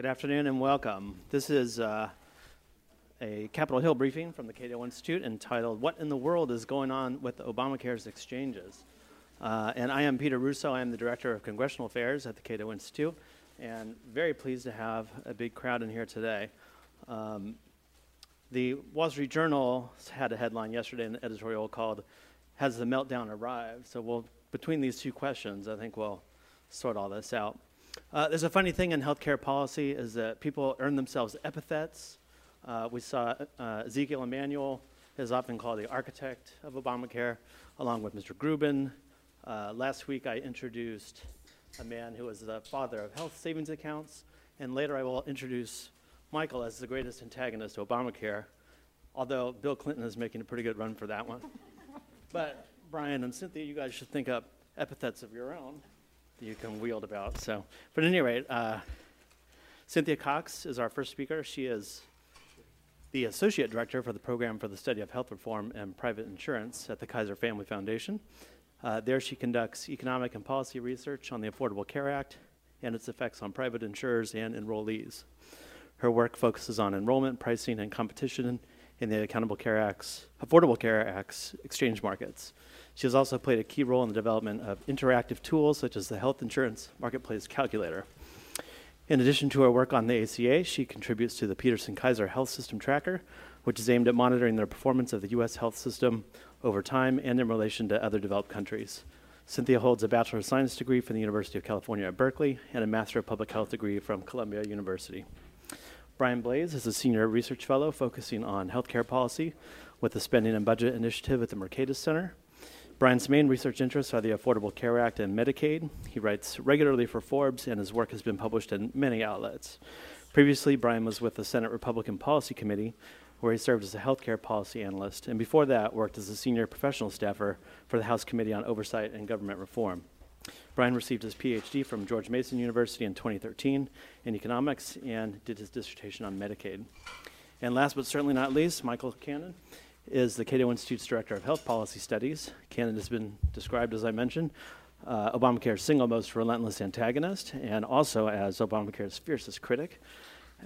Good afternoon and welcome. This is uh, a Capitol Hill briefing from the Cato Institute entitled What in the World is Going On with Obamacare's Exchanges? Uh, and I am Peter Russo. I am the Director of Congressional Affairs at the Cato Institute, and very pleased to have a big crowd in here today. Um, the Wall Street Journal had a headline yesterday in the editorial called Has the Meltdown Arrived? So, we'll, between these two questions, I think we'll sort all this out. Uh, there's a funny thing in healthcare policy is that people earn themselves epithets. Uh, we saw uh, Ezekiel Emanuel is often called the architect of Obamacare, along with Mr. Gruber. Uh, last week I introduced a man who was the father of health savings accounts, and later I will introduce Michael as the greatest antagonist to Obamacare, although Bill Clinton is making a pretty good run for that one. but Brian and Cynthia, you guys should think up epithets of your own you can wield about. So, but at any rate, uh, Cynthia Cox is our first speaker. She is the associate director for the program for the study of health reform and private insurance at the Kaiser Family Foundation. Uh, there, she conducts economic and policy research on the Affordable Care Act and its effects on private insurers and enrollees. Her work focuses on enrollment, pricing, and competition in the Accountable Care Act's, Affordable Care Act's exchange markets. She has also played a key role in the development of interactive tools such as the Health Insurance Marketplace Calculator. In addition to her work on the ACA, she contributes to the Peterson Kaiser Health System Tracker, which is aimed at monitoring the performance of the U.S. health system over time and in relation to other developed countries. Cynthia holds a Bachelor of Science degree from the University of California at Berkeley and a Master of Public Health degree from Columbia University. Brian Blase is a Senior Research Fellow focusing on healthcare policy with the Spending and Budget Initiative at the Mercatus Center Brian's main research interests are the Affordable Care Act and Medicaid. He writes regularly for Forbes, and his work has been published in many outlets. Previously, Brian was with the Senate Republican Policy Committee, where he served as a healthcare policy analyst, and before that, worked as a senior professional staffer for the House Committee on Oversight and Government Reform. Brian received his PhD from George Mason University in 2013 in economics and did his dissertation on Medicaid. And last but certainly not least, Michael Cannon is the Cato Institute's Director of Health Policy Studies. Cannon has been described, as I mentioned, uh, Obamacare's single most relentless antagonist and also as Obamacare's fiercest critic.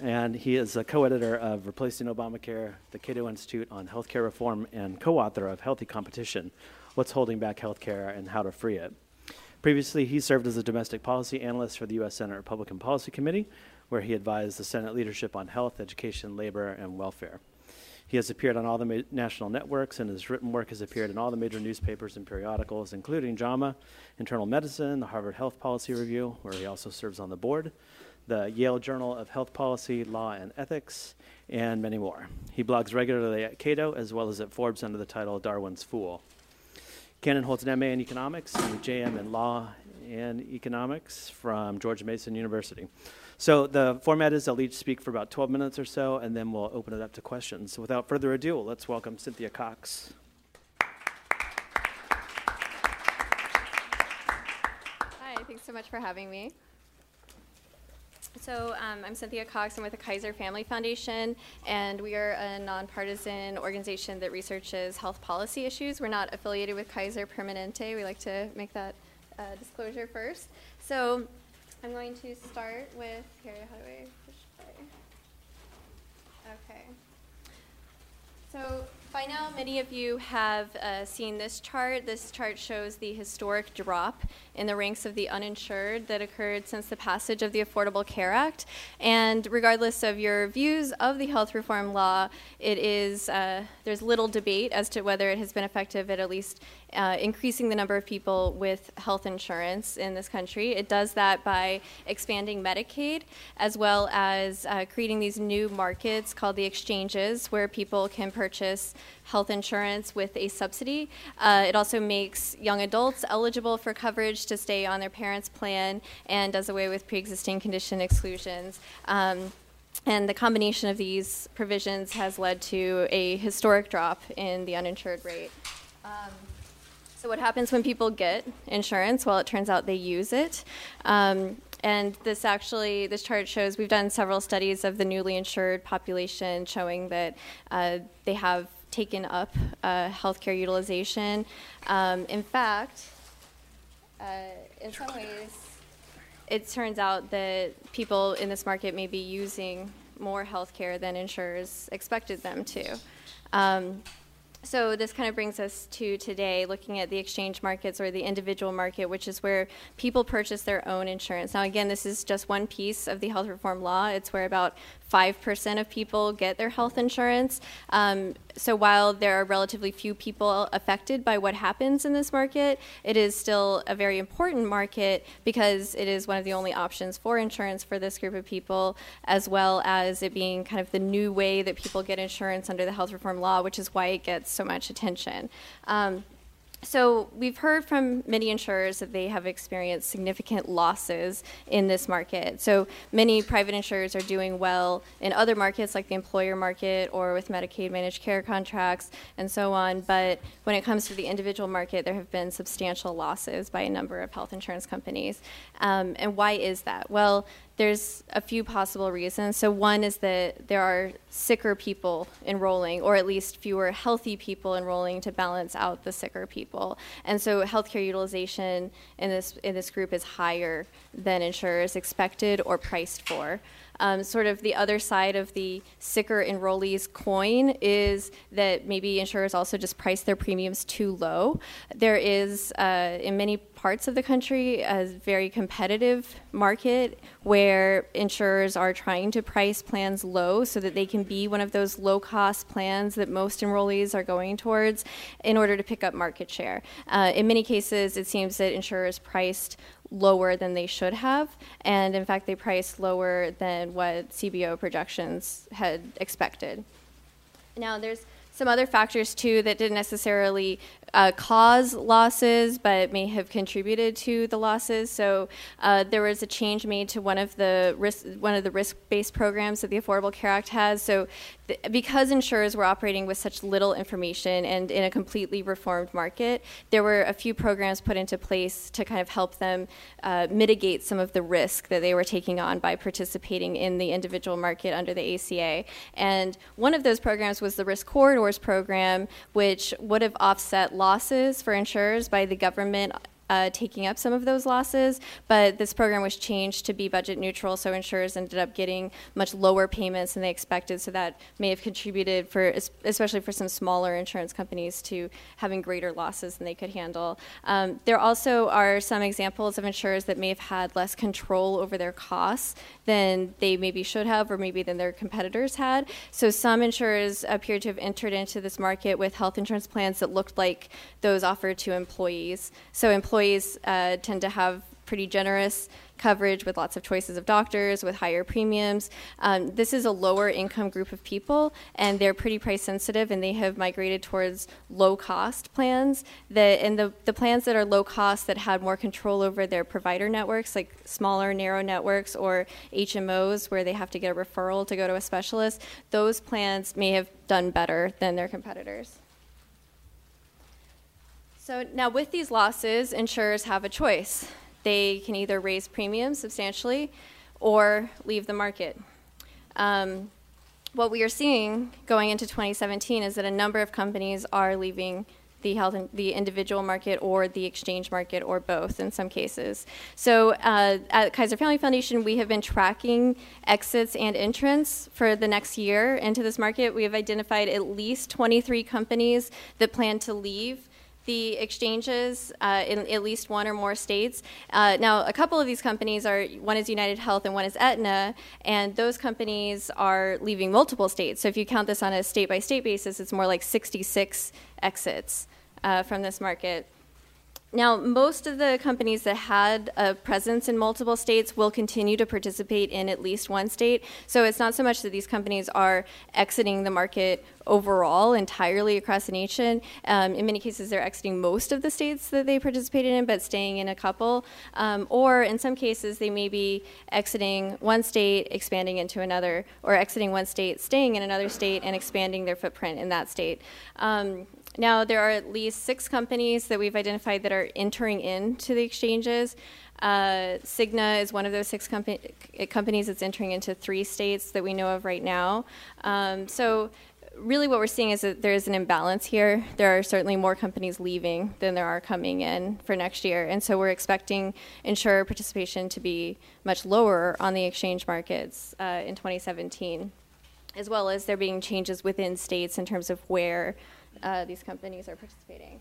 And he is a co editor of Replacing Obamacare, the Cato Institute on Healthcare Reform, and co author of Healthy Competition What's Holding Back Healthcare and How to Free It. Previously, he served as a domestic policy analyst for the U.S. Senate Republican Policy Committee, where he advised the Senate leadership on health, education, labor, and welfare. He has appeared on all the ma- national networks, and his written work has appeared in all the major newspapers and periodicals, including JAMA, Internal Medicine, the Harvard Health Policy Review, where he also serves on the board, the Yale Journal of Health Policy, Law, and Ethics, and many more. He blogs regularly at Cato as well as at Forbes under the title Darwin's Fool. Cannon holds an MA in economics and a JM in law and economics from George Mason University. So the format is I'll each speak for about 12 minutes or so, and then we'll open it up to questions. So without further ado, let's welcome Cynthia Cox. Hi, thanks so much for having me. So um, I'm Cynthia Cox. I'm with the Kaiser Family Foundation, and we are a nonpartisan organization that researches health policy issues. We're not affiliated with Kaiser Permanente. We like to make that uh, disclosure first. So I'm going to start with, here, how do I push play? Okay. So by now, many of you have uh, seen this chart. This chart shows the historic drop in the ranks of the uninsured that occurred since the passage of the Affordable Care Act. And regardless of your views of the health reform law, it is uh, there's little debate as to whether it has been effective at at least uh, increasing the number of people with health insurance in this country. It does that by expanding Medicaid as well as uh, creating these new markets called the exchanges where people can purchase health insurance with a subsidy. Uh, it also makes young adults eligible for coverage to stay on their parents' plan and does away with pre existing condition exclusions. Um, and the combination of these provisions has led to a historic drop in the uninsured rate. Um, so, what happens when people get insurance? Well, it turns out they use it. Um, and this actually, this chart shows we've done several studies of the newly insured population showing that uh, they have taken up uh, healthcare utilization. Um, in fact, uh, in some ways, it turns out that people in this market may be using more healthcare than insurers expected them to. Um, so this kind of brings us to today, looking at the exchange markets or the individual market, which is where people purchase their own insurance. Now, again, this is just one piece of the health reform law. It's where about 5% of people get their health insurance. Um, so while there are relatively few people affected by what happens in this market, it is still a very important market because it is one of the only options for insurance for this group of people, as well as it being kind of the new way that people get insurance under the health reform law, which is why it gets so much attention. Um, so we've heard from many insurers that they have experienced significant losses in this market. So many private insurers are doing well in other markets like the employer market or with Medicaid managed care contracts and so on. But when it comes to the individual market, there have been substantial losses by a number of health insurance companies. Um, and why is that? Well, there's a few possible reasons. So, one is that there are sicker people enrolling, or at least fewer healthy people enrolling to balance out the sicker people. And so, healthcare utilization in this, in this group is higher than insurers expected or priced for. Um, sort of the other side of the sicker enrollees coin is that maybe insurers also just price their premiums too low. There is, uh, in many parts of the country, a very competitive market where insurers are trying to price plans low so that they can be one of those low cost plans that most enrollees are going towards in order to pick up market share. Uh, in many cases, it seems that insurers priced lower than they should have, and in fact, they priced lower than what CBO projections had expected. Now, there's some other factors too that didn't necessarily uh, cause losses, but may have contributed to the losses. So uh, there was a change made to one of the risk, one of the risk-based programs that the Affordable Care Act has. So th- because insurers were operating with such little information and in a completely reformed market, there were a few programs put into place to kind of help them uh, mitigate some of the risk that they were taking on by participating in the individual market under the ACA. And one of those programs was the Risk Corridors program, which would have offset losses for insurers by the government uh, taking up some of those losses, but this program was changed to be budget neutral, so insurers ended up getting much lower payments than they expected. So that may have contributed for, especially for some smaller insurance companies, to having greater losses than they could handle. Um, there also are some examples of insurers that may have had less control over their costs than they maybe should have, or maybe than their competitors had. So some insurers appear to have entered into this market with health insurance plans that looked like those offered to employees. So employees employees uh, tend to have pretty generous coverage with lots of choices of doctors, with higher premiums. Um, this is a lower income group of people, and they're pretty price sensitive, and they have migrated towards low cost plans. And the, the plans that are low cost that had more control over their provider networks, like smaller, narrow networks, or HMOs where they have to get a referral to go to a specialist, those plans may have done better than their competitors. So now with these losses, insurers have a choice. They can either raise premiums substantially or leave the market. Um, what we are seeing going into 2017 is that a number of companies are leaving the health and the individual market or the exchange market or both in some cases. So uh, at Kaiser Family Foundation, we have been tracking exits and entrants for the next year into this market. We have identified at least 23 companies that plan to leave the exchanges uh, in at least one or more states. Uh, now, a couple of these companies are one is United Health and one is Aetna, and those companies are leaving multiple states. So if you count this on a state by state basis, it's more like 66 exits uh, from this market. Now, most of the companies that had a presence in multiple states will continue to participate in at least one state. So it's not so much that these companies are exiting the market overall entirely across the nation. Um, in many cases, they're exiting most of the states that they participated in, but staying in a couple. Um, or in some cases, they may be exiting one state, expanding into another, or exiting one state, staying in another state, and expanding their footprint in that state. Um, now, there are at least six companies that we've identified that are entering into the exchanges. Uh, Cigna is one of those six companies that's entering into three states that we know of right now. Um, so really what we're seeing is that there is an imbalance here. There are certainly more companies leaving than there are coming in for next year. And so we're expecting insurer participation to be much lower on the exchange markets uh, in 2017, as well as there being changes within states in terms of where uh, these companies are participating.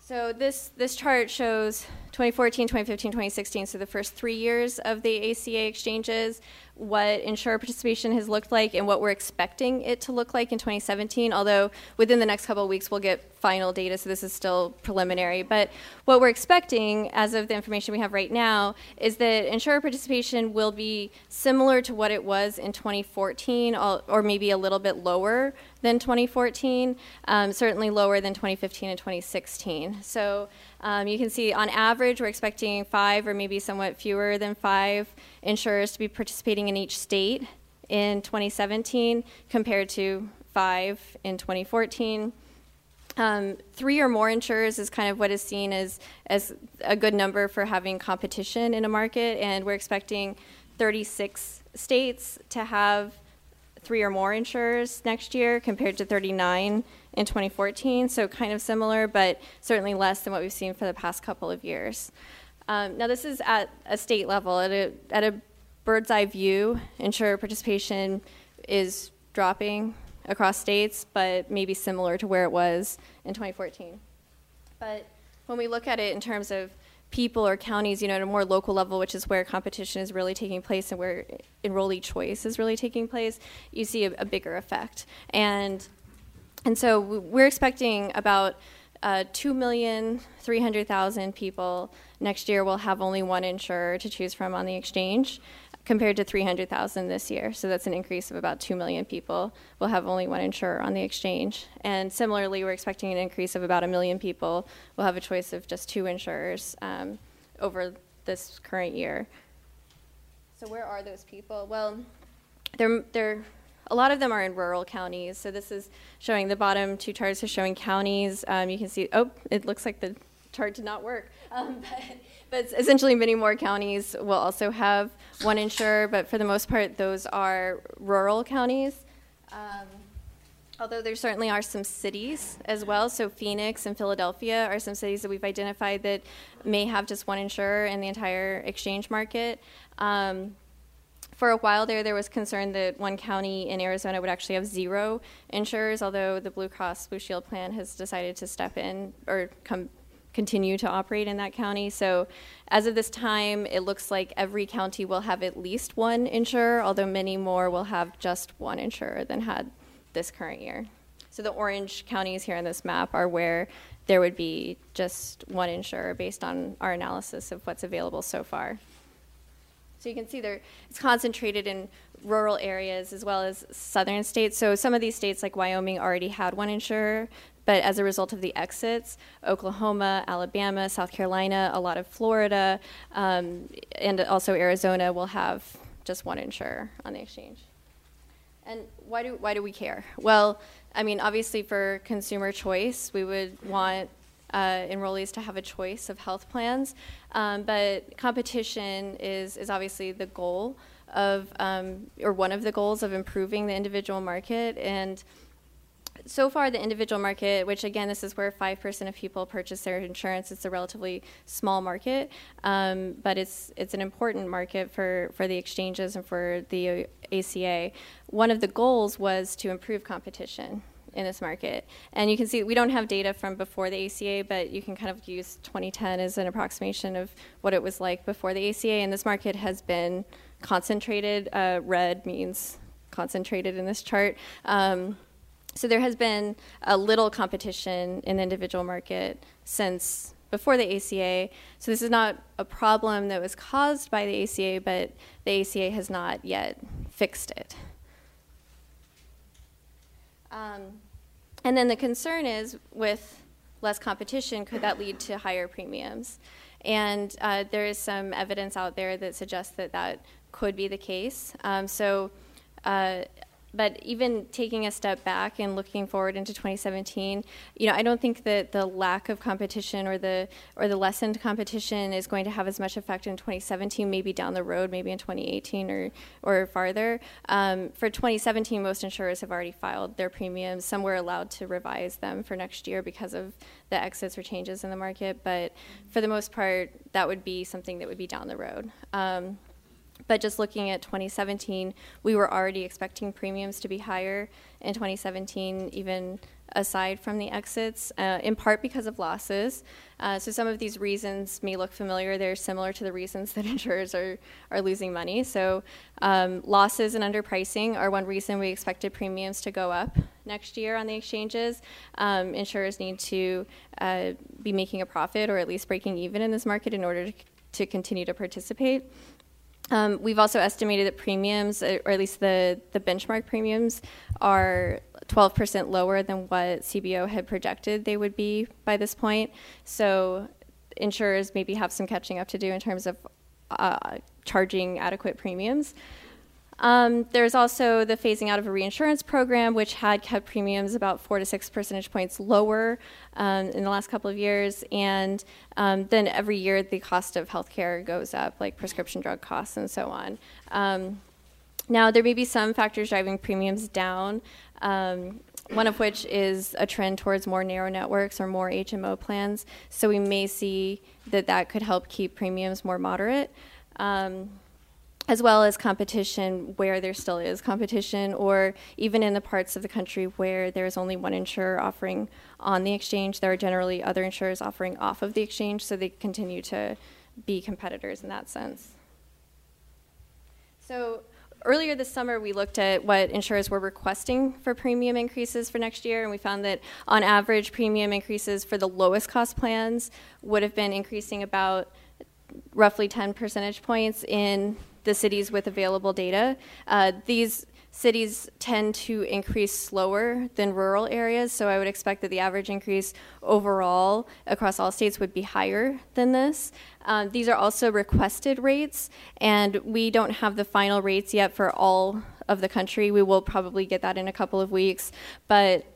So this, this chart shows 2014, 2015, 2016, so the first three years of the ACA exchanges, what insurer participation has looked like and what we're expecting it to look like in 2017, although within the next couple of weeks we'll get final data, so this is still preliminary. But what we're expecting, as of the information we have right now, is that insurer participation will be similar to what it was in 2014, or maybe a little bit lower than 2014, um, certainly lower than 2015 and 2016. So um, you can see on average, we're expecting five or maybe somewhat fewer than five insurers to be participating in each state in 2017 compared to five in 2014. Um, three or more insurers is kind of what is seen as, as a good number for having competition in a market, and we're expecting 36 states to have three or more insurers next year compared to 39 in 2014, so kind of similar, but certainly less than what we've seen for the past couple of years. Um, now, this is at a state level. At a, at a bird's eye view, insurer participation is dropping across states, but maybe similar to where it was in 2014. But when we look at it in terms of people or counties, you know, at a more local level, which is where competition is really taking place and where enrollee choice is really taking place, you see a, a bigger effect. And and so we're expecting about uh, 2,300,000 people next year will have only one insurer to choose from on the exchange compared to 300,000 this year. So that's an increase of about 2 million people will have only one insurer on the exchange. And similarly, we're expecting an increase of about a million people will have a choice of just two insurers um, over this current year. So where are those people? Well, they're, they're a lot of them are in rural counties. So this is showing the bottom two charts are showing counties. Um, you can see, oh, it looks like the chart did not work. Um, but, but essentially, many more counties will also have one insurer, but for the most part, those are rural counties. Um, although there certainly are some cities as well. So Phoenix and Philadelphia are some cities that we've identified that may have just one insurer in the entire exchange market. Um, for a while there, there was concern that one county in Arizona would actually have zero insurers, although the Blue Cross Blue Shield plan has decided to step in or come continue to operate in that county. So, as of this time, it looks like every county will have at least one insurer, although many more will have just one insurer than had this current year. So, the orange counties here on this map are where there would be just one insurer based on our analysis of what's available so far. So you can see there it's concentrated in rural areas as well as southern states. So some of these states like Wyoming already had one insurer, but as a result of the exits, Oklahoma, Alabama, South Carolina, a lot of Florida, um, and also Arizona will have just one insurer on the exchange. And why do why do we care? Well, I mean, obviously for consumer choice, we would want uh, enrollees to have a choice of health plans, um, but competition is is obviously the goal of um, or one of the goals of improving the individual market and so far, the individual market, which again, this is where 5% of people purchase their insurance, it's a relatively small market, um, but it's, it's an important market for, for the exchanges and for the ACA. One of the goals was to improve competition in this market. And you can see we don't have data from before the ACA, but you can kind of use 2010 as an approximation of what it was like before the ACA. And this market has been concentrated. Uh, red means concentrated in this chart. Um, so there has been a little competition in the individual market since before the ACA. So this is not a problem that was caused by the ACA, but the ACA has not yet fixed it. Um, and then the concern is with less competition, could that lead to higher premiums? And uh, there is some evidence out there that suggests that that could be the case. Um, so uh, but even taking a step back and looking forward into 2017, you know, I don't think that the lack of competition or the or the lessened competition is going to have as much effect in 2017. Maybe down the road, maybe in 2018 or or farther. Um, for 2017, most insurers have already filed their premiums. Some were allowed to revise them for next year because of the exits or changes in the market, but for the most part, that would be something that would be down the road. Um, but just looking at 2017, we were already expecting premiums to be higher in 2017, even aside from the exits, uh, in part because of losses. Uh, so some of these reasons may look familiar. They're similar to the reasons that insurers are, are losing money. So um, losses and underpricing are one reason we expected premiums to go up next year on the exchanges. Um, insurers need to uh, be making a profit or at least breaking even in this market in order to, to continue to participate. Um, we've also estimated that premiums, uh, or at least the, the benchmark premiums, are 12% lower than what CBO had projected they would be by this point. So insurers maybe have some catching up to do in terms of uh, charging adequate premiums. Um, there's also the phasing out of a reinsurance program, which had kept premiums about four to six percentage points lower um, in the last couple of years. And um, then every year, the cost of healthcare goes up, like prescription drug costs and so on. Um, now, there may be some factors driving premiums down. Um, one of which is a trend towards more narrow networks or more HMO plans. So we may see that that could help keep premiums more moderate. Um, as well as competition where there still is competition, or even in the parts of the country where there's only one insurer offering on the exchange, there are generally other insurers offering off of the exchange, so they continue to be competitors in that sense. So, earlier this summer, we looked at what insurers were requesting for premium increases for next year, and we found that on average, premium increases for the lowest cost plans would have been increasing about roughly 10 percentage points in the cities with available data. Uh, these cities tend to increase slower than rural areas, so I would expect that the average increase overall across all states would be higher than this. Um, these are also requested rates, and we don't have the final rates yet for all of the country. We will probably get that in a couple of weeks, but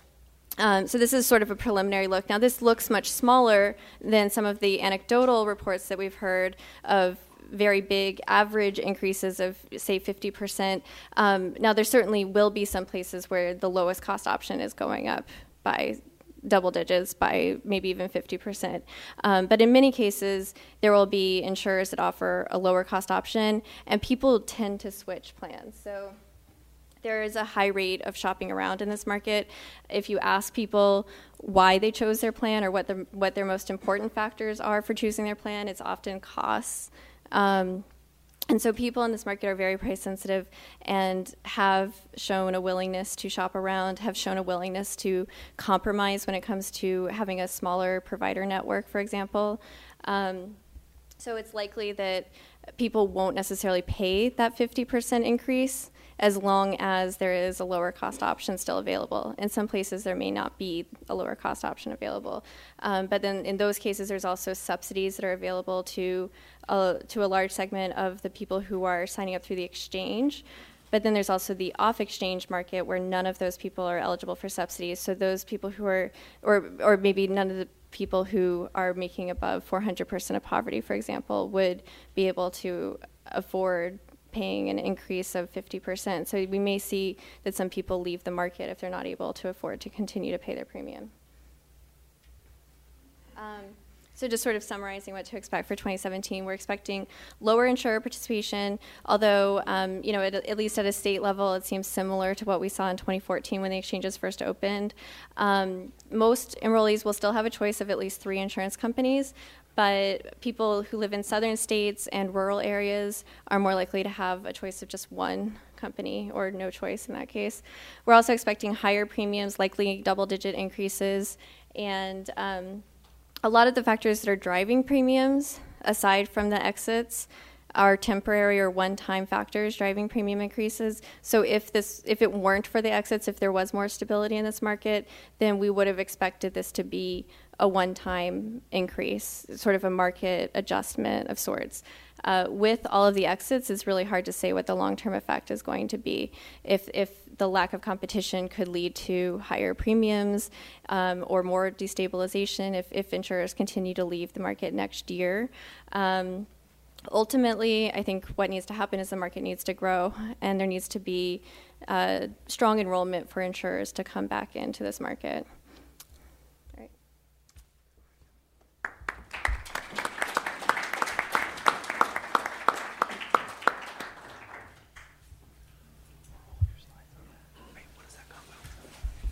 um, so this is sort of a preliminary look. Now, this looks much smaller than some of the anecdotal reports that we've heard of very big average increases of, say, 50%. Um, now, there certainly will be some places where the lowest cost option is going up by double digits by maybe even 50%. Um, but in many cases, there will be insurers that offer a lower cost option, and people tend to switch plans. So there is a high rate of shopping around in this market. If you ask people why they chose their plan or what, the, what their most important factors are for choosing their plan, it's often costs. Um, and so people in this market are very price sensitive and have shown a willingness to shop around, have shown a willingness to compromise when it comes to having a smaller provider network, for example. Um, so it's likely that people won't necessarily pay that 50% increase as long as there is a lower cost option still available. In some places, there may not be a lower cost option available. Um, but then in those cases, there's also subsidies that are available to, uh, to a large segment of the people who are signing up through the exchange. But then there's also the off exchange market where none of those people are eligible for subsidies. So those people who are, or, or maybe none of the people who are making above 400% of poverty, for example, would be able to afford paying an increase of 50%. So we may see that some people leave the market if they're not able to afford to continue to pay their premium. Um, so just sort of summarizing what to expect for 2017, we're expecting lower insurer participation, although, um, you know, at, at, least at a state level, it seems similar to what we saw in 2014 when the exchanges first opened. Um, most enrollees will still have a choice of at least three insurance companies, but people who live in southern states and rural areas are more likely to have a choice of just one company or no choice in that case. We're also expecting higher premiums, likely double digit increases, and um, a lot of the factors that are driving premiums, aside from the exits, are temporary or one-time factors driving premium increases. So if this, if it weren't for the exits, if there was more stability in this market, then we would have expected this to be a one-time increase, sort of a market adjustment of sorts. Uh, with all of the exits, it's really hard to say what the long-term effect is going to be. If if the lack of competition could lead to higher premiums um, or more destabilization, if if insurers continue to leave the market next year. Um, ultimately, I think what needs to happen is the market needs to grow, and there needs to be uh, strong enrollment for insurers to come back into this market.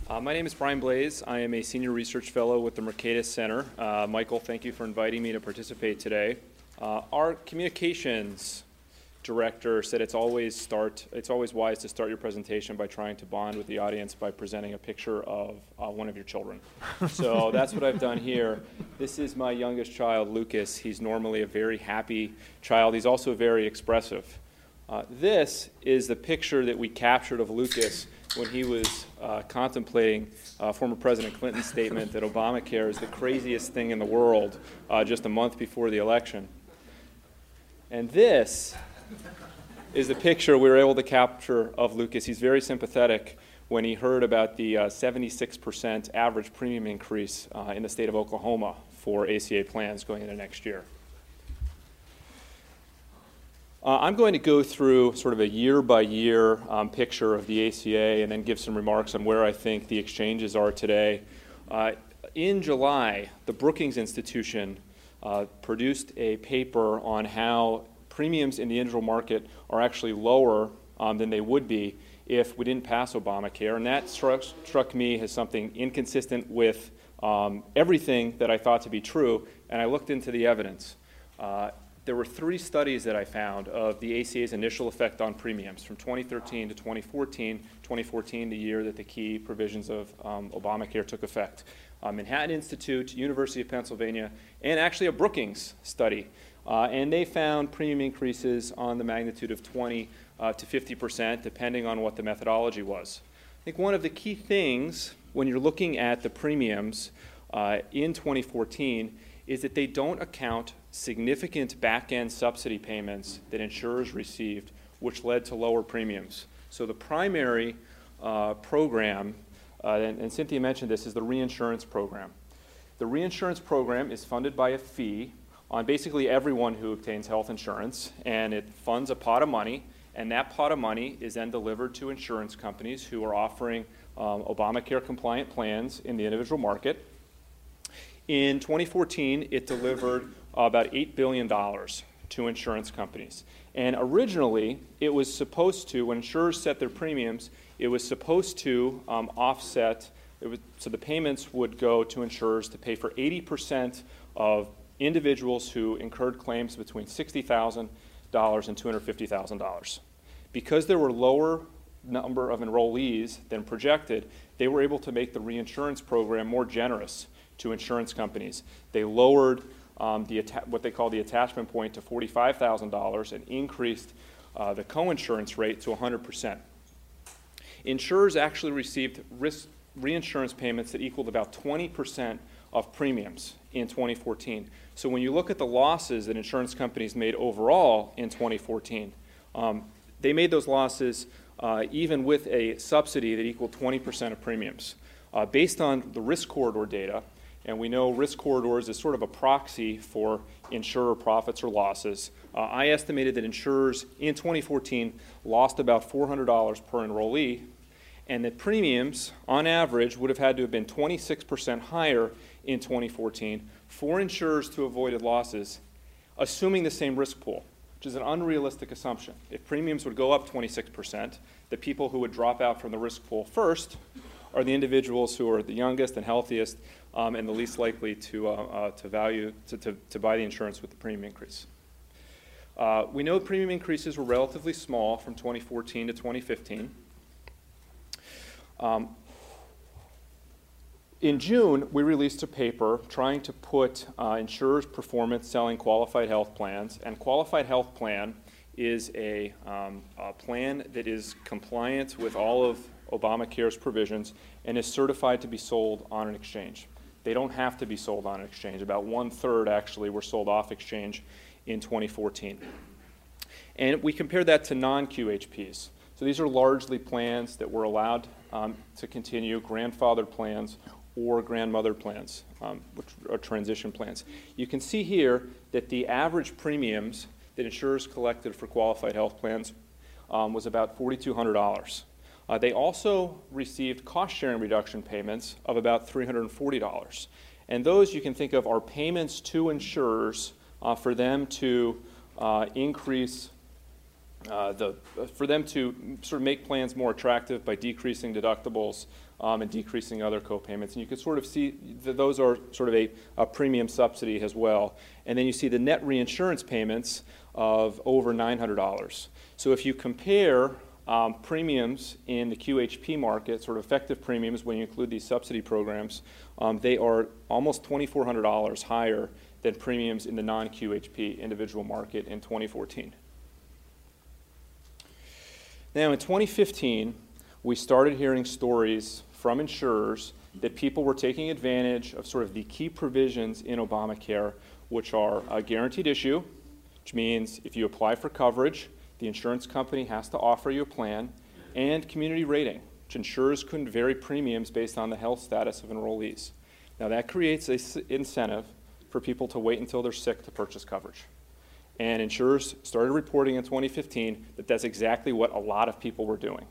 Uh, my name is Brian Blase. I am a senior research fellow with the Mercatus Center. Uh, Michael, thank you for inviting me to participate today. Uh, our communications director said it's always start it's always wise to start your presentation by trying to bond with the audience by presenting a picture of uh, one of your children. So that's what I've done here. This is my youngest child, Lucas. He's normally a very happy child. He's also very expressive. Uh, this is the picture that we captured of Lucas when he was uh, contemplating uh, former President Clinton's statement that Obamacare is the craziest thing in the world uh, just a month before the election. And this is the picture we were able to capture of Lucas. He's very sympathetic when he heard about the 76% uh, average premium increase uh, in the state of Oklahoma for ACA plans going into next year. Uh, I'm going to go through sort of a year by year um, picture of the ACA and then give some remarks on where I think the exchanges are today. Uh, in July, the Brookings Institution uh, produced a paper on how premiums in the individual market are actually lower um, than they would be if we didn't pass Obamacare. And that struck, struck me as something inconsistent with um, everything that I thought to be true, and I looked into the evidence. There were three studies that I found of the ACA's initial effect on premiums from 2013 to 2014, 2014, the year that the key provisions of um, Obamacare took effect. Uh, Manhattan Institute, University of Pennsylvania, and actually a Brookings study. Uh, and they found premium increases on the magnitude of 20 uh, to 50 percent, depending on what the methodology was. I think one of the key things when you're looking at the premiums uh, in 2014 is that they don't account significant back end subsidy payments that insurers received, which led to lower premiums. So the primary uh, program, uh, and, and Cynthia mentioned this, is the reinsurance program. The reinsurance program is funded by a fee on basically everyone who obtains health insurance, and it funds a pot of money, and that pot of money is then delivered to insurance companies who are offering um, Obamacare compliant plans in the individual market. In 2014, it delivered about $8 billion to insurance companies. And originally, it was supposed to, when insurers set their premiums, it was supposed to um, offset, was, so the payments would go to insurers to pay for 80% of individuals who incurred claims between $60,000 and $250,000. Because there were lower number of enrollees than projected, they were able to make the reinsurance program more generous to insurance companies. They lowered um, the what they call the attachment point to $45,000 and increased uh, the coinsurance rate to 100%. Insurers actually received risk reinsurance payments that equaled about 20% of premiums in 2014. So when you look at the losses that insurance companies made overall in 2014, um, they made those losses uh, even with a subsidy that equaled 20% of premiums. Uh, based on the risk corridor data, and we know risk corridors is sort of a proxy for insurer profits or losses. Uh, I estimated that insurers in 2014 lost about $400 per enrollee, and that premiums, on average, would have had to have been 26% higher in 2014 for insurers to avoid losses, assuming the same risk pool, which is an unrealistic assumption. If premiums would go up 26%, the people who would drop out from the risk pool first are the individuals who are the youngest and healthiest um, and the least likely to, uh, uh, to value, to, to, to, buy the insurance with the premium increase. Uh, we know premium increases were relatively small from 2014 to 2015. Um, in June, we released a paper trying to put uh, insurers' performance selling qualified health plans. And qualified health plan is a, um, a, plan that is compliant with all of Obamacare's provisions and is certified to be sold on an exchange. They don't have to be sold on an exchange. About one third actually were sold off exchange in 2014. And we compared that to non QHPs. So these are largely plans that were allowed um, to continue, grandfathered plans or grandmother plans, um, which are transition plans. You can see here that the average premiums that insurers collected for qualified health plans um, was about $4,200. Uh, they also received cost sharing reduction payments of about $340. And those you can think of are payments to insurers uh, for them to uh, increase uh, the, for them to sort of make plans more attractive by decreasing deductibles um, and decreasing other co-payments. And you can sort of see that those are sort of a, a, premium subsidy as well. And then you see the net reinsurance payments of over $900. So if you compare um, premiums in the QHP market, sort of effective premiums when you include these subsidy programs, um, they are almost $2,400 higher than premiums in the non-QHP individual market in 2014. Now, in 2015, we started hearing stories from insurers that people were taking advantage of sort of the key provisions in Obamacare, which are a guaranteed issue, which means if you apply for coverage, the insurance company has to offer you a plan, and community rating, which insurers couldn't vary premiums based on the health status of enrollees. Now, that creates an incentive for people to wait until they're sick to purchase coverage. And insurers started reporting in 2015 that that's exactly what a lot of people were doing.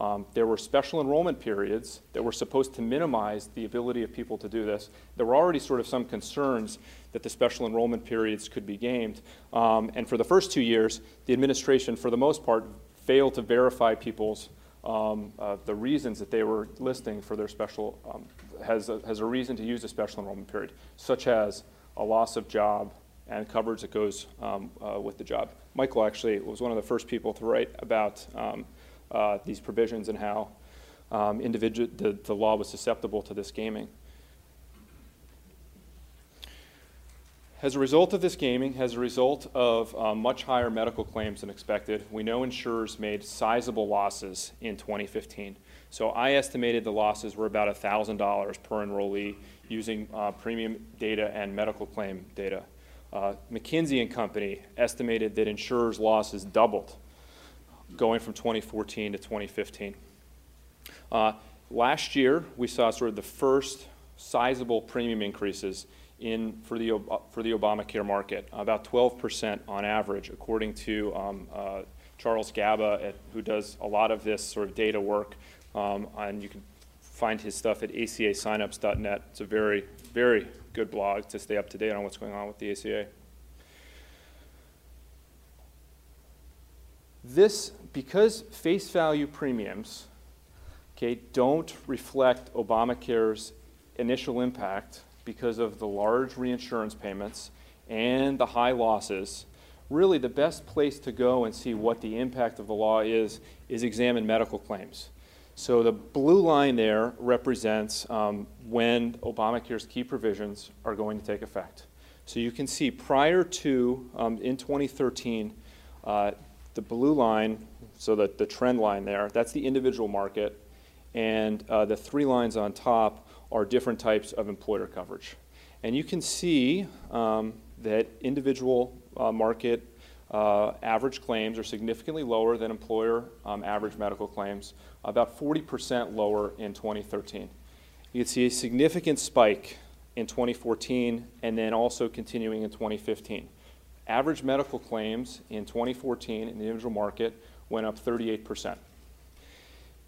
Um, there were special enrollment periods that were supposed to minimize the ability of people to do this. There were already sort of some concerns that the special enrollment periods could be gamed. Um, and for the first two years, the administration, for the most part, failed to verify people's um, uh, the reasons that they were listing for their special um, has a, has a reason to use a special enrollment period, such as a loss of job and coverage that goes um, uh, with the job. Michael actually was one of the first people to write about um, uh, these provisions and how um, the, the law was susceptible to this gaming. As a result of this gaming, as a result of uh, much higher medical claims than expected, we know insurers made sizable losses in 2015. So I estimated the losses were about $1,000 per enrollee using uh, premium data and medical claim data. Uh, McKinsey and Company estimated that insurers' losses doubled going from 2014 to 2015. Uh, last year, we saw sort of the first sizable premium increases in, for, the, for the Obamacare market, about 12% on average, according to um, uh, Charles Gaba, at, who does a lot of this sort of data work. Um, and you can find his stuff at acasignups.net. It's a very, very good blog to stay up to date on what's going on with the ACA. This, because face value premiums okay, don't reflect Obamacare's initial impact because of the large reinsurance payments and the high losses, really the best place to go and see what the impact of the law is is examine medical claims. So the blue line there represents um, when Obamacare's key provisions are going to take effect. So you can see prior to, um, in 2013, uh, the blue line, so that the trend line there, that's the individual market, and uh, the three lines on top are different types of employer coverage. And you can see um, that individual uh, market uh, average claims are significantly lower than employer um, average medical claims, about 40% lower in 2013. You can see a significant spike in 2014 and then also continuing in 2015. Average medical claims in 2014 in the individual market went up 38%.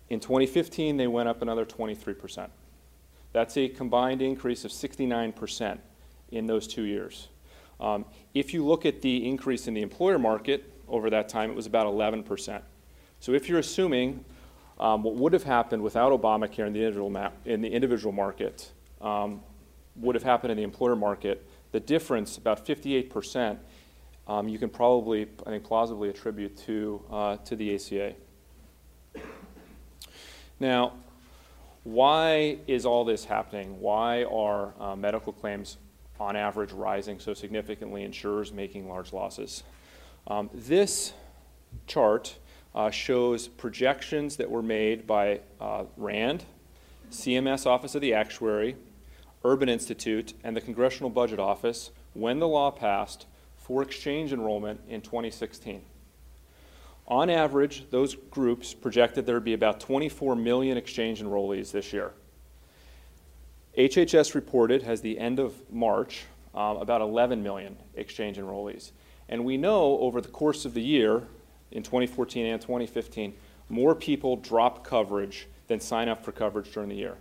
In 2015, they went up another 23%. That's a combined increase of 69% in those two years. Um, if you look at the increase in the employer market over that time, it was about 11%. So if you're assuming um, what would have happened without Obamacare in the individual, in the individual market um, would have happened in the employer market, the difference, about 58%, um, you can probably, I think, plausibly attribute to, uh, to the ACA. Now, why is all this happening? Why are uh, medical claims on average rising so significantly, insurers making large losses? Um, this chart uh, shows projections that were made by uh, RAND, CMS Office of the Actuary, Urban Institute, and the Congressional Budget Office when the law passed for exchange enrollment in 2016. On average, those groups projected there would be about 24 million exchange enrollees this year. HHS reported, as the end of March, um, about 11 million exchange enrollees. And we know over the course of the year, in 2014 and 2015, more people drop coverage than sign up for coverage during the year.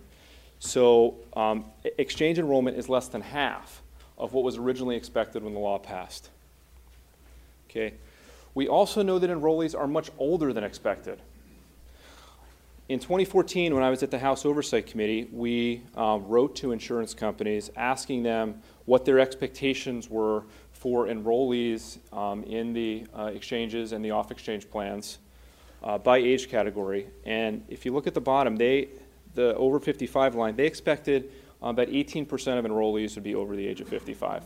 So um, exchange enrollment is less than half of what was originally expected when the law passed. Okay. We also know that enrollees are much older than expected. In 2014, when I was at the House Oversight Committee, we um, wrote to insurance companies asking them what their expectations were for enrollees um, in the uh, exchanges and the off exchange plans uh, by age category. And if you look at the bottom, they, the over 55 line, they expected um, that 18% of enrollees would be over the age of 55.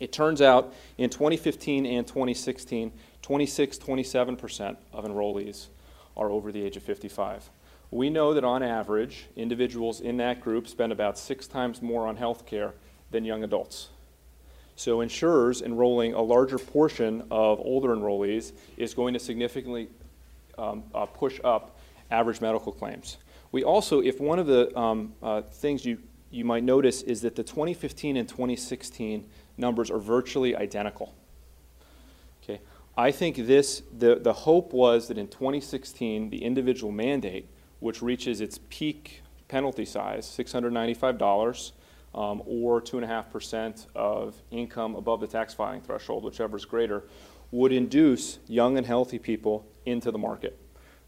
It turns out in 2015 and 2016, 26, 27% of enrollees are over the age of 55. We know that on average, individuals in that group spend about six times more on health care than young adults. So, insurers enrolling a larger portion of older enrollees is going to significantly um, uh, push up average medical claims. We also, if one of the um, uh, things you, you might notice is that the 2015 and 2016 numbers are virtually identical. Okay, I think this, the, the hope was that in 2016, the individual mandate, which reaches its peak penalty size, $695, um, or 2.5% of income above the tax filing threshold, whichever is greater, would induce young and healthy people into the market.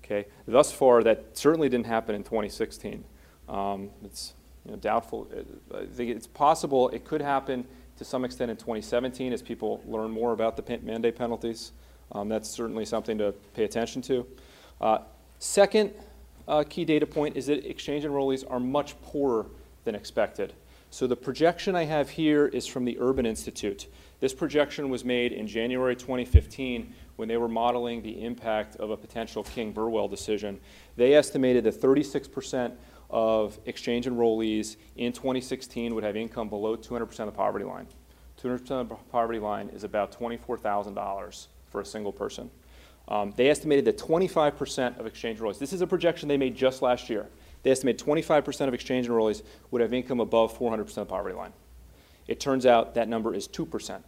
Okay, thus far, that certainly didn't happen in 2016. Um, it's you know, doubtful. I think it's possible it could happen to some extent in 2017 as people learn more about the mandate penalties. Um, that's certainly something to pay attention to. Uh, second uh, key data point is that exchange enrollees are much poorer than expected. So the projection I have here is from the Urban Institute. This projection was made in January 2015 when they were modeling the impact of a potential King Burwell decision. They estimated that 36% of exchange enrollees in 2016 would have income below 200% of the poverty line. 200% of the poverty line is about $24,000 for a single person. Um, they estimated that 25% of exchange enrollees, this is a projection they made just last year, they estimated 25% of exchange enrollees would have income above 400% of the poverty line. It turns out that number is 2%.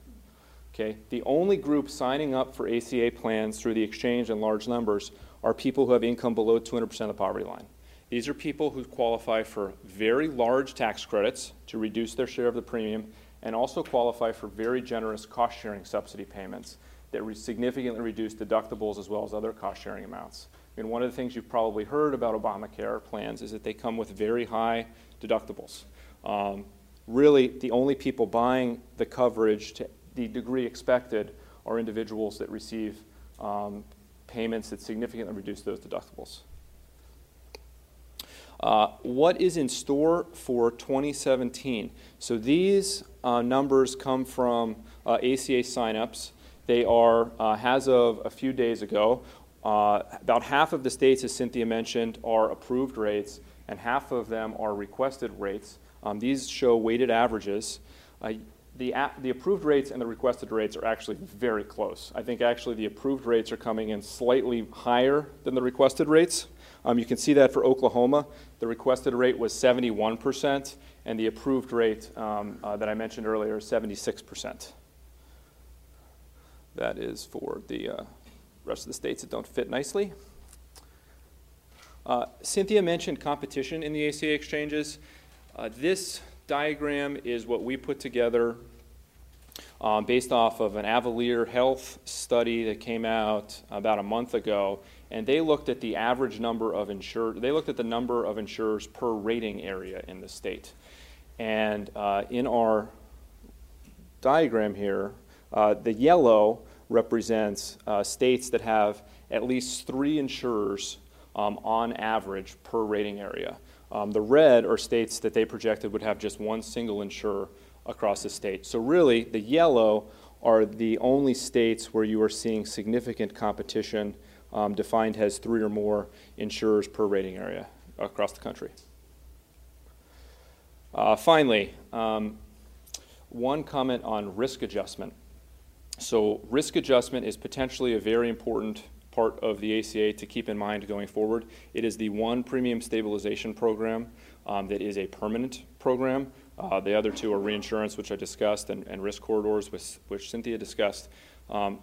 Okay? The only group signing up for ACA plans through the exchange in large numbers are people who have income below 200% of the poverty line. These are people who qualify for very large tax credits to reduce their share of the premium and also qualify for very generous cost sharing subsidy payments that re- significantly reduce deductibles as well as other cost sharing amounts. I mean, one of the things you've probably heard about Obamacare plans is that they come with very high deductibles. Um, really, the only people buying the coverage to the degree expected are individuals that receive um, payments that significantly reduce those deductibles. Uh, what is in store for 2017? So these uh, numbers come from uh, ACA signups. They are, uh, as of a few days ago, uh, about half of the states, as Cynthia mentioned, are approved rates, and half of them are requested rates. Um, these show weighted averages. Uh, the, the approved rates and the requested rates are actually very close. I think actually the approved rates are coming in slightly higher than the requested rates. Um, you can see that for Oklahoma. The requested rate was 71%, and the approved rate um, uh, that I mentioned earlier is 76%. That is for the uh, rest of the states that don't fit nicely. Uh, Cynthia mentioned competition in the ACA exchanges. Uh, this diagram is what we put together um, based off of an Avalere Health study that came out about a month ago and they looked at the average number of insured, they looked at the number of insurers per rating area in the state. And uh, in our diagram here, uh, the yellow represents uh, states that have at least three insurers um, on average per rating area. Um, the red are states that they projected would have just one single insurer across the state. So, really, the yellow are the only states where you are seeing significant competition um, defined as three or more insurers per rating area across the country. Uh, finally, um, one comment on risk adjustment. So, risk adjustment is potentially a very important part of the ACA to keep in mind going forward. It is the one premium stabilization program um, that is a permanent program. Uh, the other two are reinsurance, which I discussed, and, and risk corridors, which, which Cynthia discussed. Um,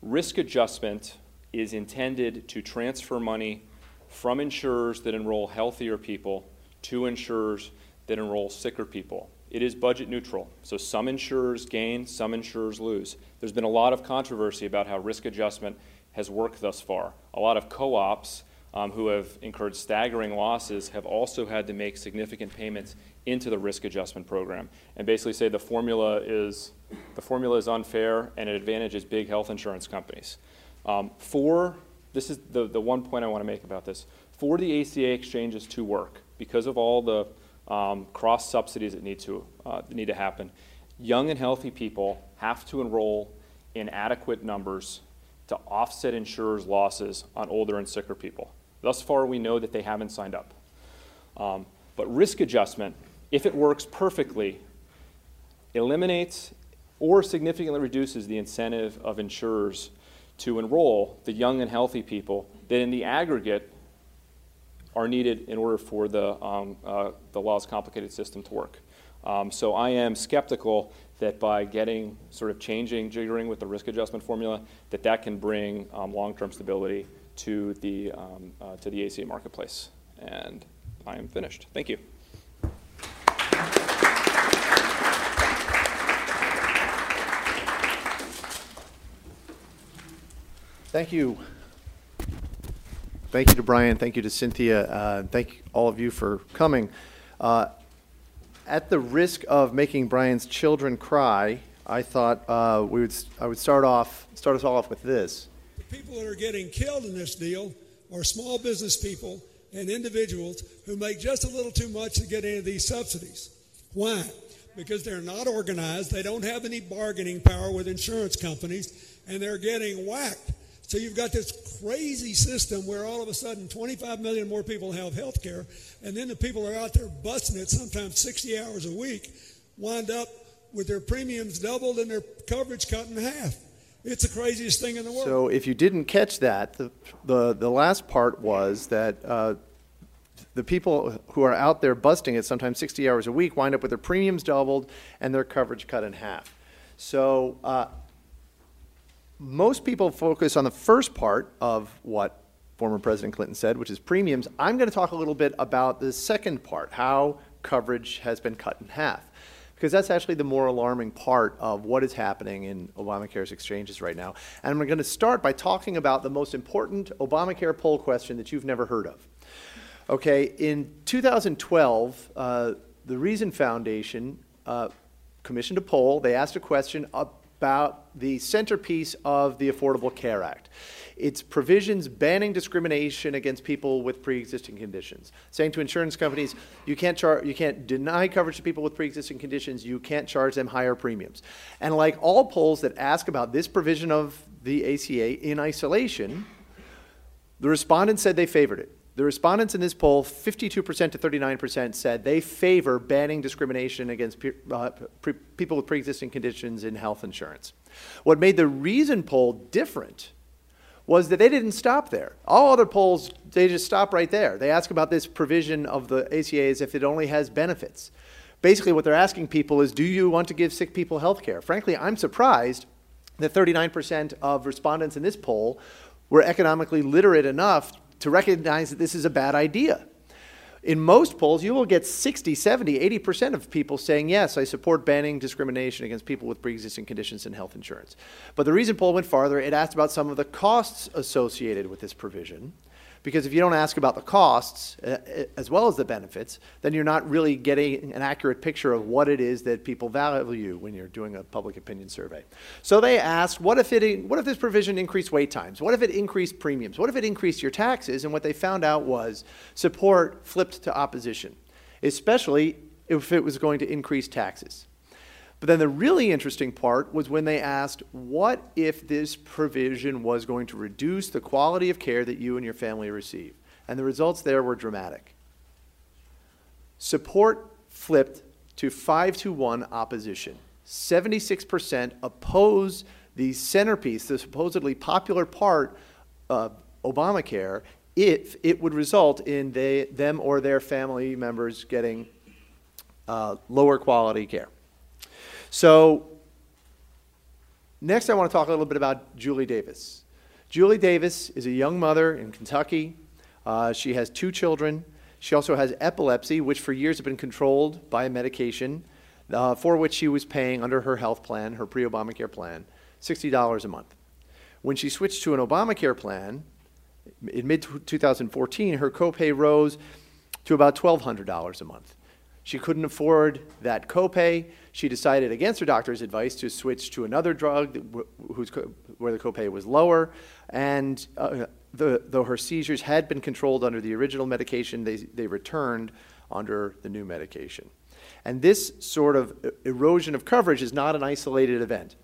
risk adjustment is intended to transfer money from insurers that enroll healthier people to insurers that enroll sicker people. It is budget neutral, so some insurers gain, some insurers lose. There's been a lot of controversy about how risk adjustment has worked thus far. A lot of co ops um, who have incurred staggering losses have also had to make significant payments into the risk adjustment program and basically say the formula is the formula is unfair and it advantages big health insurance companies. Um, for this is the, the one point I want to make about this. For the ACA exchanges to work, because of all the um, cross subsidies that need to uh, need to happen, young and healthy people have to enroll in adequate numbers to offset insurers' losses on older and sicker people. Thus far, we know that they haven't signed up. Um, but risk adjustment, if it works perfectly, eliminates or significantly reduces the incentive of insurers to enroll the young and healthy people that, in the aggregate, are needed in order for the, um, uh, the law's complicated system to work. Um, so I am skeptical that by getting sort of changing, jiggering with the risk adjustment formula, that that can bring um, long-term stability to the, um, uh, to the ACA marketplace. And I am finished. Thank you. Thank you. Thank you to Brian. Thank you to Cynthia. Uh, thank all of you for coming. Uh, at the risk of making Brian's children cry, I thought uh, we would I would start off start us all off with this. The people that are getting killed in this deal are small business people and individuals who make just a little too much to get any of these subsidies. Why? Because they're not organized, they don't have any bargaining power with insurance companies, and they're getting whacked so you've got this crazy system where all of a sudden 25 million more people have health care, and then the people are out there busting it sometimes 60 hours a week, wind up with their premiums doubled and their coverage cut in half. It's the craziest thing in the world. So if you didn't catch that, the, the, the last part was that uh, the people who are out there busting it sometimes 60 hours a week wind up with their premiums doubled and their coverage cut in half. So uh, most people focus on the first part of what former President Clinton said, which is premiums. I'm going to talk a little bit about the second part, how coverage has been cut in half. Because that's actually the more alarming part of what is happening in Obamacare's exchanges right now. And I'm going to start by talking about the most important Obamacare poll question that you've never heard of. Okay, in 2012, uh, the Reason Foundation uh, commissioned a poll. They asked a question about the centerpiece of the Affordable Care Act. It's provisions banning discrimination against people with pre-existing conditions, saying to insurance companies, you can't you can't deny coverage to people with pre-existing conditions, you can't charge them higher premiums. And like all polls that ask about this provision of the ACA in isolation, the respondents said they favored it. The respondents in this poll, 52% to 39%, said they favor banning discrimination against pe- uh, people with pre existing conditions in health insurance. What made the Reason poll different was that they didn't stop there. All other polls, they just stop right there. They ask about this provision of the ACA as if it only has benefits. Basically, what they're asking people is do you want to give sick people health care? Frankly, I'm surprised that 39% of respondents in this poll were economically literate enough to recognize that this is a bad idea. In most polls, you will get 60, 70, 80% of people saying, yes, I support banning discrimination against people with pre existing conditions in health insurance. But the Reason poll went farther. It asked about some of the costs associated with this provision. Because if you don't ask about the costs uh, uh, as well as the benefits, then you're not really getting an accurate picture of what it is that people value when you're doing a public opinion survey. So they asked, what if, it, what if this provision increased wait times? What if it increased premiums? What if it increased your taxes? And what they found out was support flipped to opposition, especially if it was going to increase taxes. But then the really interesting part was when they asked, what if this provision was going to reduce the quality of care that you and your family receive? And the results there were dramatic. Support flipped to 5 to 1 opposition. 76% oppose the centerpiece, the supposedly popular part of Obamacare, if it would result in they, them or their family members getting uh, lower quality care. So, next, I want to talk a little bit about Julie Davis. Julie Davis is a young mother in Kentucky. Uh, she has two children. She also has epilepsy, which for years had been controlled by a medication uh, for which she was paying under her health plan, her pre Obamacare plan, $60 a month. When she switched to an Obamacare plan in mid 2014, her copay rose to about $1,200 a month. She couldn't afford that copay. She decided against her doctor's advice to switch to another drug whose, where the copay was lower. And uh, the, though her seizures had been controlled under the original medication, they, they returned under the new medication. And this sort of erosion of coverage is not an isolated event.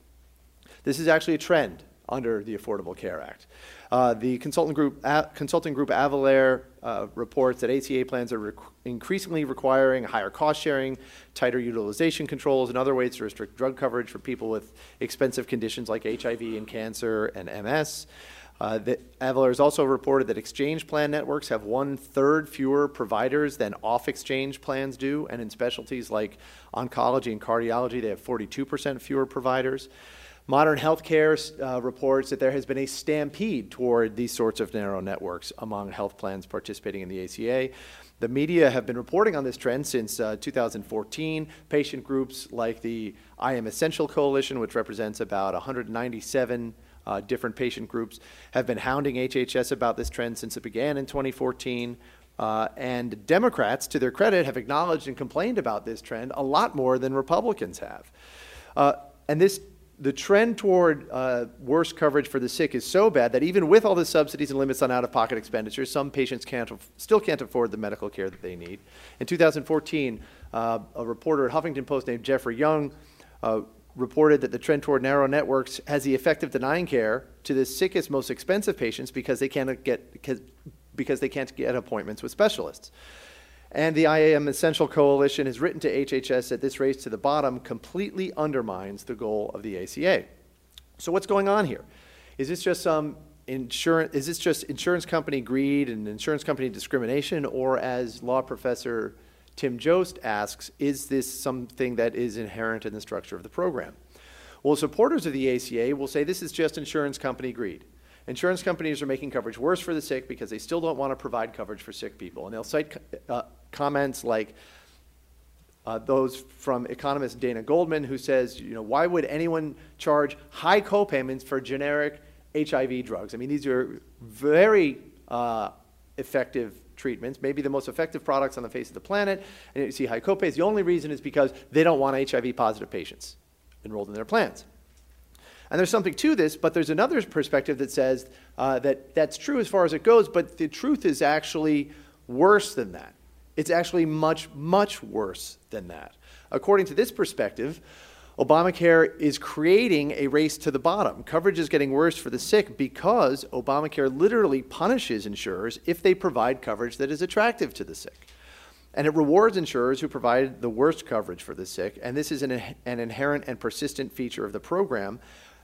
This is actually a trend under the Affordable Care Act. Uh, the consultant group, consulting group Avalere uh, reports that ACA plans are increasingly requiring higher cost sharing, tighter utilization controls, and other ways to restrict drug coverage for people with expensive conditions like HIV and cancer and MS. Uh, Avalere has also reported that exchange plan networks have one third fewer providers than off exchange plans do, and in specialties like oncology and cardiology, they have 42% fewer providers. Modern Healthcare uh, reports that there has been a stampede toward these sorts of narrow networks among health plans participating in the ACA. The media have been reporting on this trend since uh, 2014. Patient groups like the I Am Essential Coalition, which represents about 197 uh, different patient groups, have been hounding HHS about this trend since it began in 2014. Uh, and Democrats, to their credit, have acknowledged and complained about this trend a lot more than Republicans have. Uh, and this the trend toward uh, worse coverage for the sick is so bad that even with all the subsidies and limits on out-of-pocket expenditures, some patients can't still can't afford the medical care that they need. In 2014, uh, a reporter at Huffington Post named Jeffrey Young uh, reported that the trend toward narrow networks has the effect of denying care to the sickest, most expensive patients because they can't get because, because they can't get appointments with specialists. And the I Am Essential Coalition has written to HHS that this race to the bottom completely undermines the goal of the ACA. So what's going on here? Is this just some insurance? Is this just insurance company greed and insurance company discrimination, or as law professor Tim Jost asks, is this something that is inherent in the structure of the program? Well, supporters of the ACA will say this is just insurance company greed. Insurance companies are making coverage worse for the sick because they still don't want to provide coverage for sick people. And they'll cite uh, comments like uh, those from economist Dana Goldman, who says, you know, why would anyone charge high copayments for generic HIV drugs? I mean, these are very uh, effective treatments, maybe the most effective products on the face of the planet, and you see high copays. The only reason is because they don't want HIV positive patients enrolled in their plans. And there's something to this, but there's another perspective that says uh, that that's true as far as it goes, but the truth is actually worse than that. It's actually much, much worse than that. According to this perspective, Obamacare is creating a race to the bottom. Coverage is getting worse for the sick because Obamacare literally punishes insurers if they provide coverage that is attractive to the sick. And it rewards insurers who provide the worst coverage for the sick, and this is an, an inherent and persistent feature of the program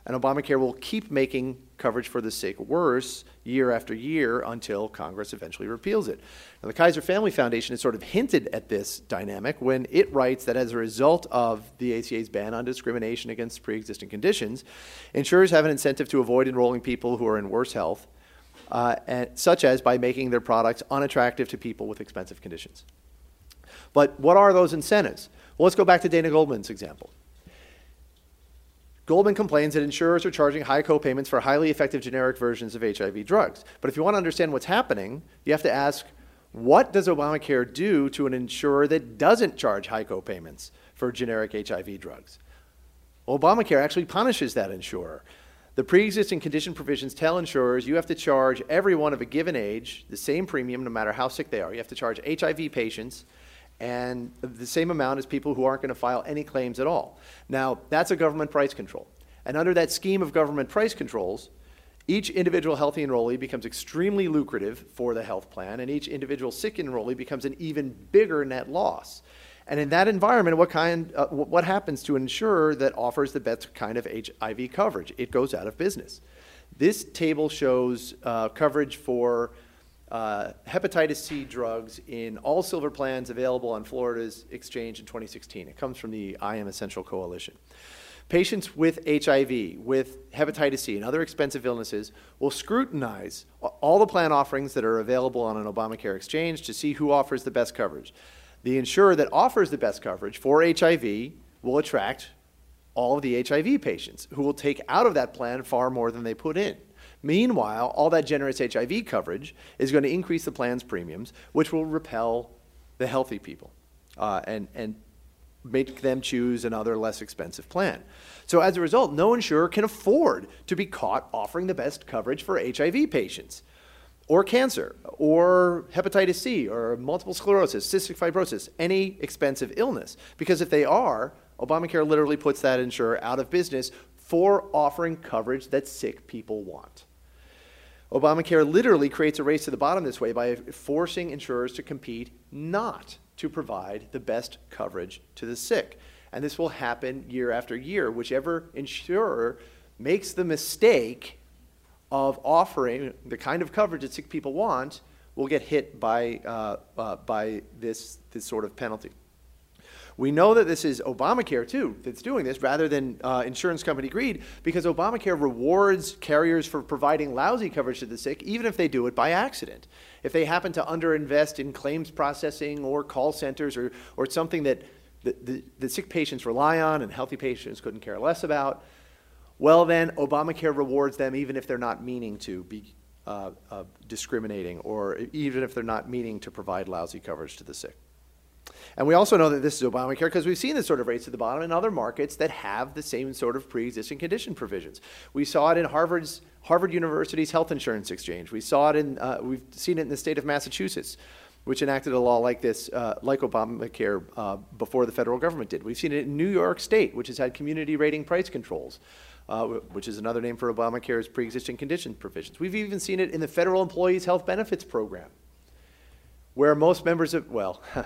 and Obamacare will keep making coverage for the sick worse year after year until Congress eventually repeals it. Now, the Kaiser Family Foundation has sort of hinted at this dynamic when it writes that as a result of the ACA's ban on discrimination against pre existing conditions, insurers have an incentive to avoid enrolling people who are in worse health, uh, and, such as by making their products unattractive to people with expensive conditions. But what are those incentives? Well, let's go back to Dana Goldman's example. Goldman complains that insurers are charging high copayments for highly effective generic versions of HIV drugs. But if you want to understand what's happening, you have to ask what does Obamacare do to an insurer that doesn't charge high copayments for generic HIV drugs? Obamacare actually punishes that insurer. The pre existing condition provisions tell insurers you have to charge everyone of a given age the same premium no matter how sick they are. You have to charge HIV patients and the same amount as people who aren't going to file any claims at all. Now, that's a government price control. And under that scheme of government price controls, each individual healthy enrollee becomes extremely lucrative for the health plan, and each individual sick enrollee becomes an even bigger net loss. And in that environment, what kind, uh, what happens to an insurer that offers the best kind of HIV coverage? It goes out of business. This table shows uh, coverage for uh, hepatitis C drugs in all silver plans available on Florida's exchange in 2016. It comes from the I Am Essential Coalition. Patients with HIV, with hepatitis C, and other expensive illnesses will scrutinize all the plan offerings that are available on an Obamacare exchange to see who offers the best coverage. The insurer that offers the best coverage for HIV will attract all of the HIV patients who will take out of that plan far more than they put in. Meanwhile, all that generous HIV coverage is going to increase the plan's premiums, which will repel the healthy people uh, and, and make them choose another less expensive plan. So as a result, no insurer can afford to be caught offering the best coverage for HIV patients or cancer or hepatitis C or multiple sclerosis, cystic fibrosis, any expensive illness. Because if they are, Obamacare literally puts that insurer out of business for offering coverage that sick people want. Obamacare literally creates a race to the bottom this way by forcing insurers to compete not to provide the best coverage to the sick. And this will happen year after year. Whichever insurer makes the mistake of offering the kind of coverage that sick people want will get hit by, uh, uh, by this, this sort of penalty. We know that this is Obamacare, too, that's doing this rather than uh, insurance company greed because Obamacare rewards carriers for providing lousy coverage to the sick, even if they do it by accident. If they happen to underinvest in claims processing or call centers or, or something that the, the, the sick patients rely on and healthy patients couldn't care less about, well, then Obamacare rewards them even if they're not meaning to be uh, uh, discriminating or even if they're not meaning to provide lousy coverage to the sick. And we also know that this is Obamacare because we've seen this sort of rates at the bottom in other markets that have the same sort of pre-existing condition provisions. We saw it in Harvard's Harvard University's health insurance exchange. We saw it in uh, we've seen it in the state of Massachusetts, which enacted a law like this, uh, like Obamacare, uh, before the federal government did. We've seen it in New York State, which has had community rating price controls. Uh, which is another name for Obamacare's pre-existing condition provisions. We've even seen it in the Federal Employees Health Benefits Program, where most members of, well,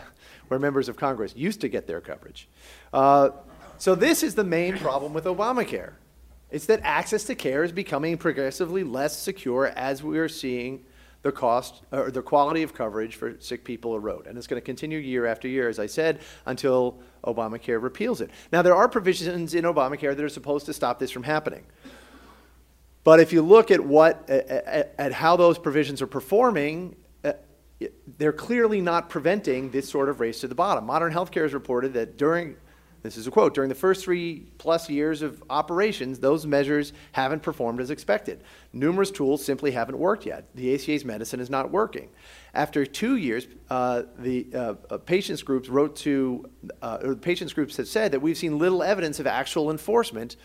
where members of Congress used to get their coverage. Uh, so this is the main problem with Obamacare. It's that access to care is becoming progressively less secure as we are seeing the cost or the quality of coverage for sick people erode. And it's going to continue year after year, as I said, until Obamacare repeals it. Now, there are provisions in Obamacare that are supposed to stop this from happening. But if you look at what at, at how those provisions are performing, they're clearly not preventing this sort of race to the bottom. Modern Healthcare has reported that during, this is a quote, during the first three plus years of operations, those measures haven't performed as expected. Numerous tools simply haven't worked yet. The ACA's medicine is not working. After two years, uh, the uh, patients groups wrote to, uh, or the patients groups have said that we've seen little evidence of actual enforcement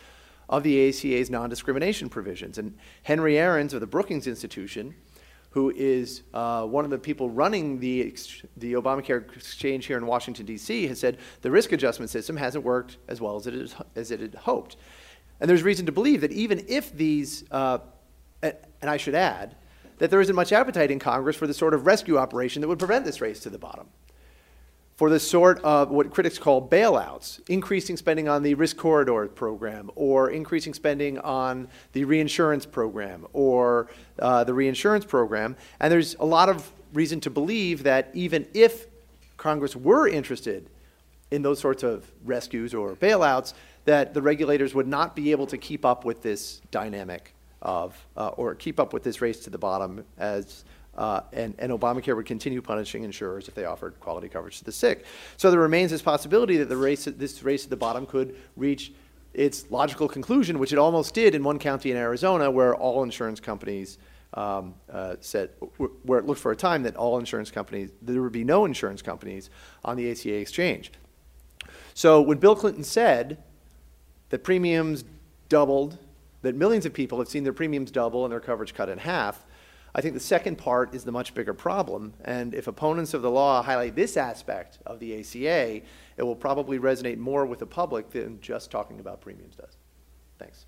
of the ACA's non discrimination provisions. And Henry Aaron of the Brookings Institution who is uh, one of the people running the, the Obamacare exchange here in Washington, D.C., has said the risk adjustment system hasn't worked as well as it, is, as it had hoped. And there's reason to believe that even if these, uh, and I should add, that there isn't much appetite in Congress for the sort of rescue operation that would prevent this race to the bottom for the sort of what critics call bailouts, increasing spending on the risk corridor program, or increasing spending on the reinsurance program, or uh, the reinsurance program. And there's a lot of reason to believe that even if Congress were interested in those sorts of rescues or bailouts, that the regulators would not be able to keep up with this dynamic of, uh, or keep up with this race to the bottom as uh, and, and, Obamacare would continue punishing insurers if they offered quality coverage to the sick. So there remains this possibility that the race, this race at the bottom could reach its logical conclusion, which it almost did in one county in Arizona, where all insurance companies um, uh, said, where it looked for a time that all insurance companies, there would be no insurance companies on the ACA exchange. So when Bill Clinton said that premiums doubled, that millions of people have seen their premiums double and their coverage cut in half, I think the second part is the much bigger problem. And if opponents of the law highlight this aspect of the ACA, it will probably resonate more with the public than just talking about premiums does. Thanks.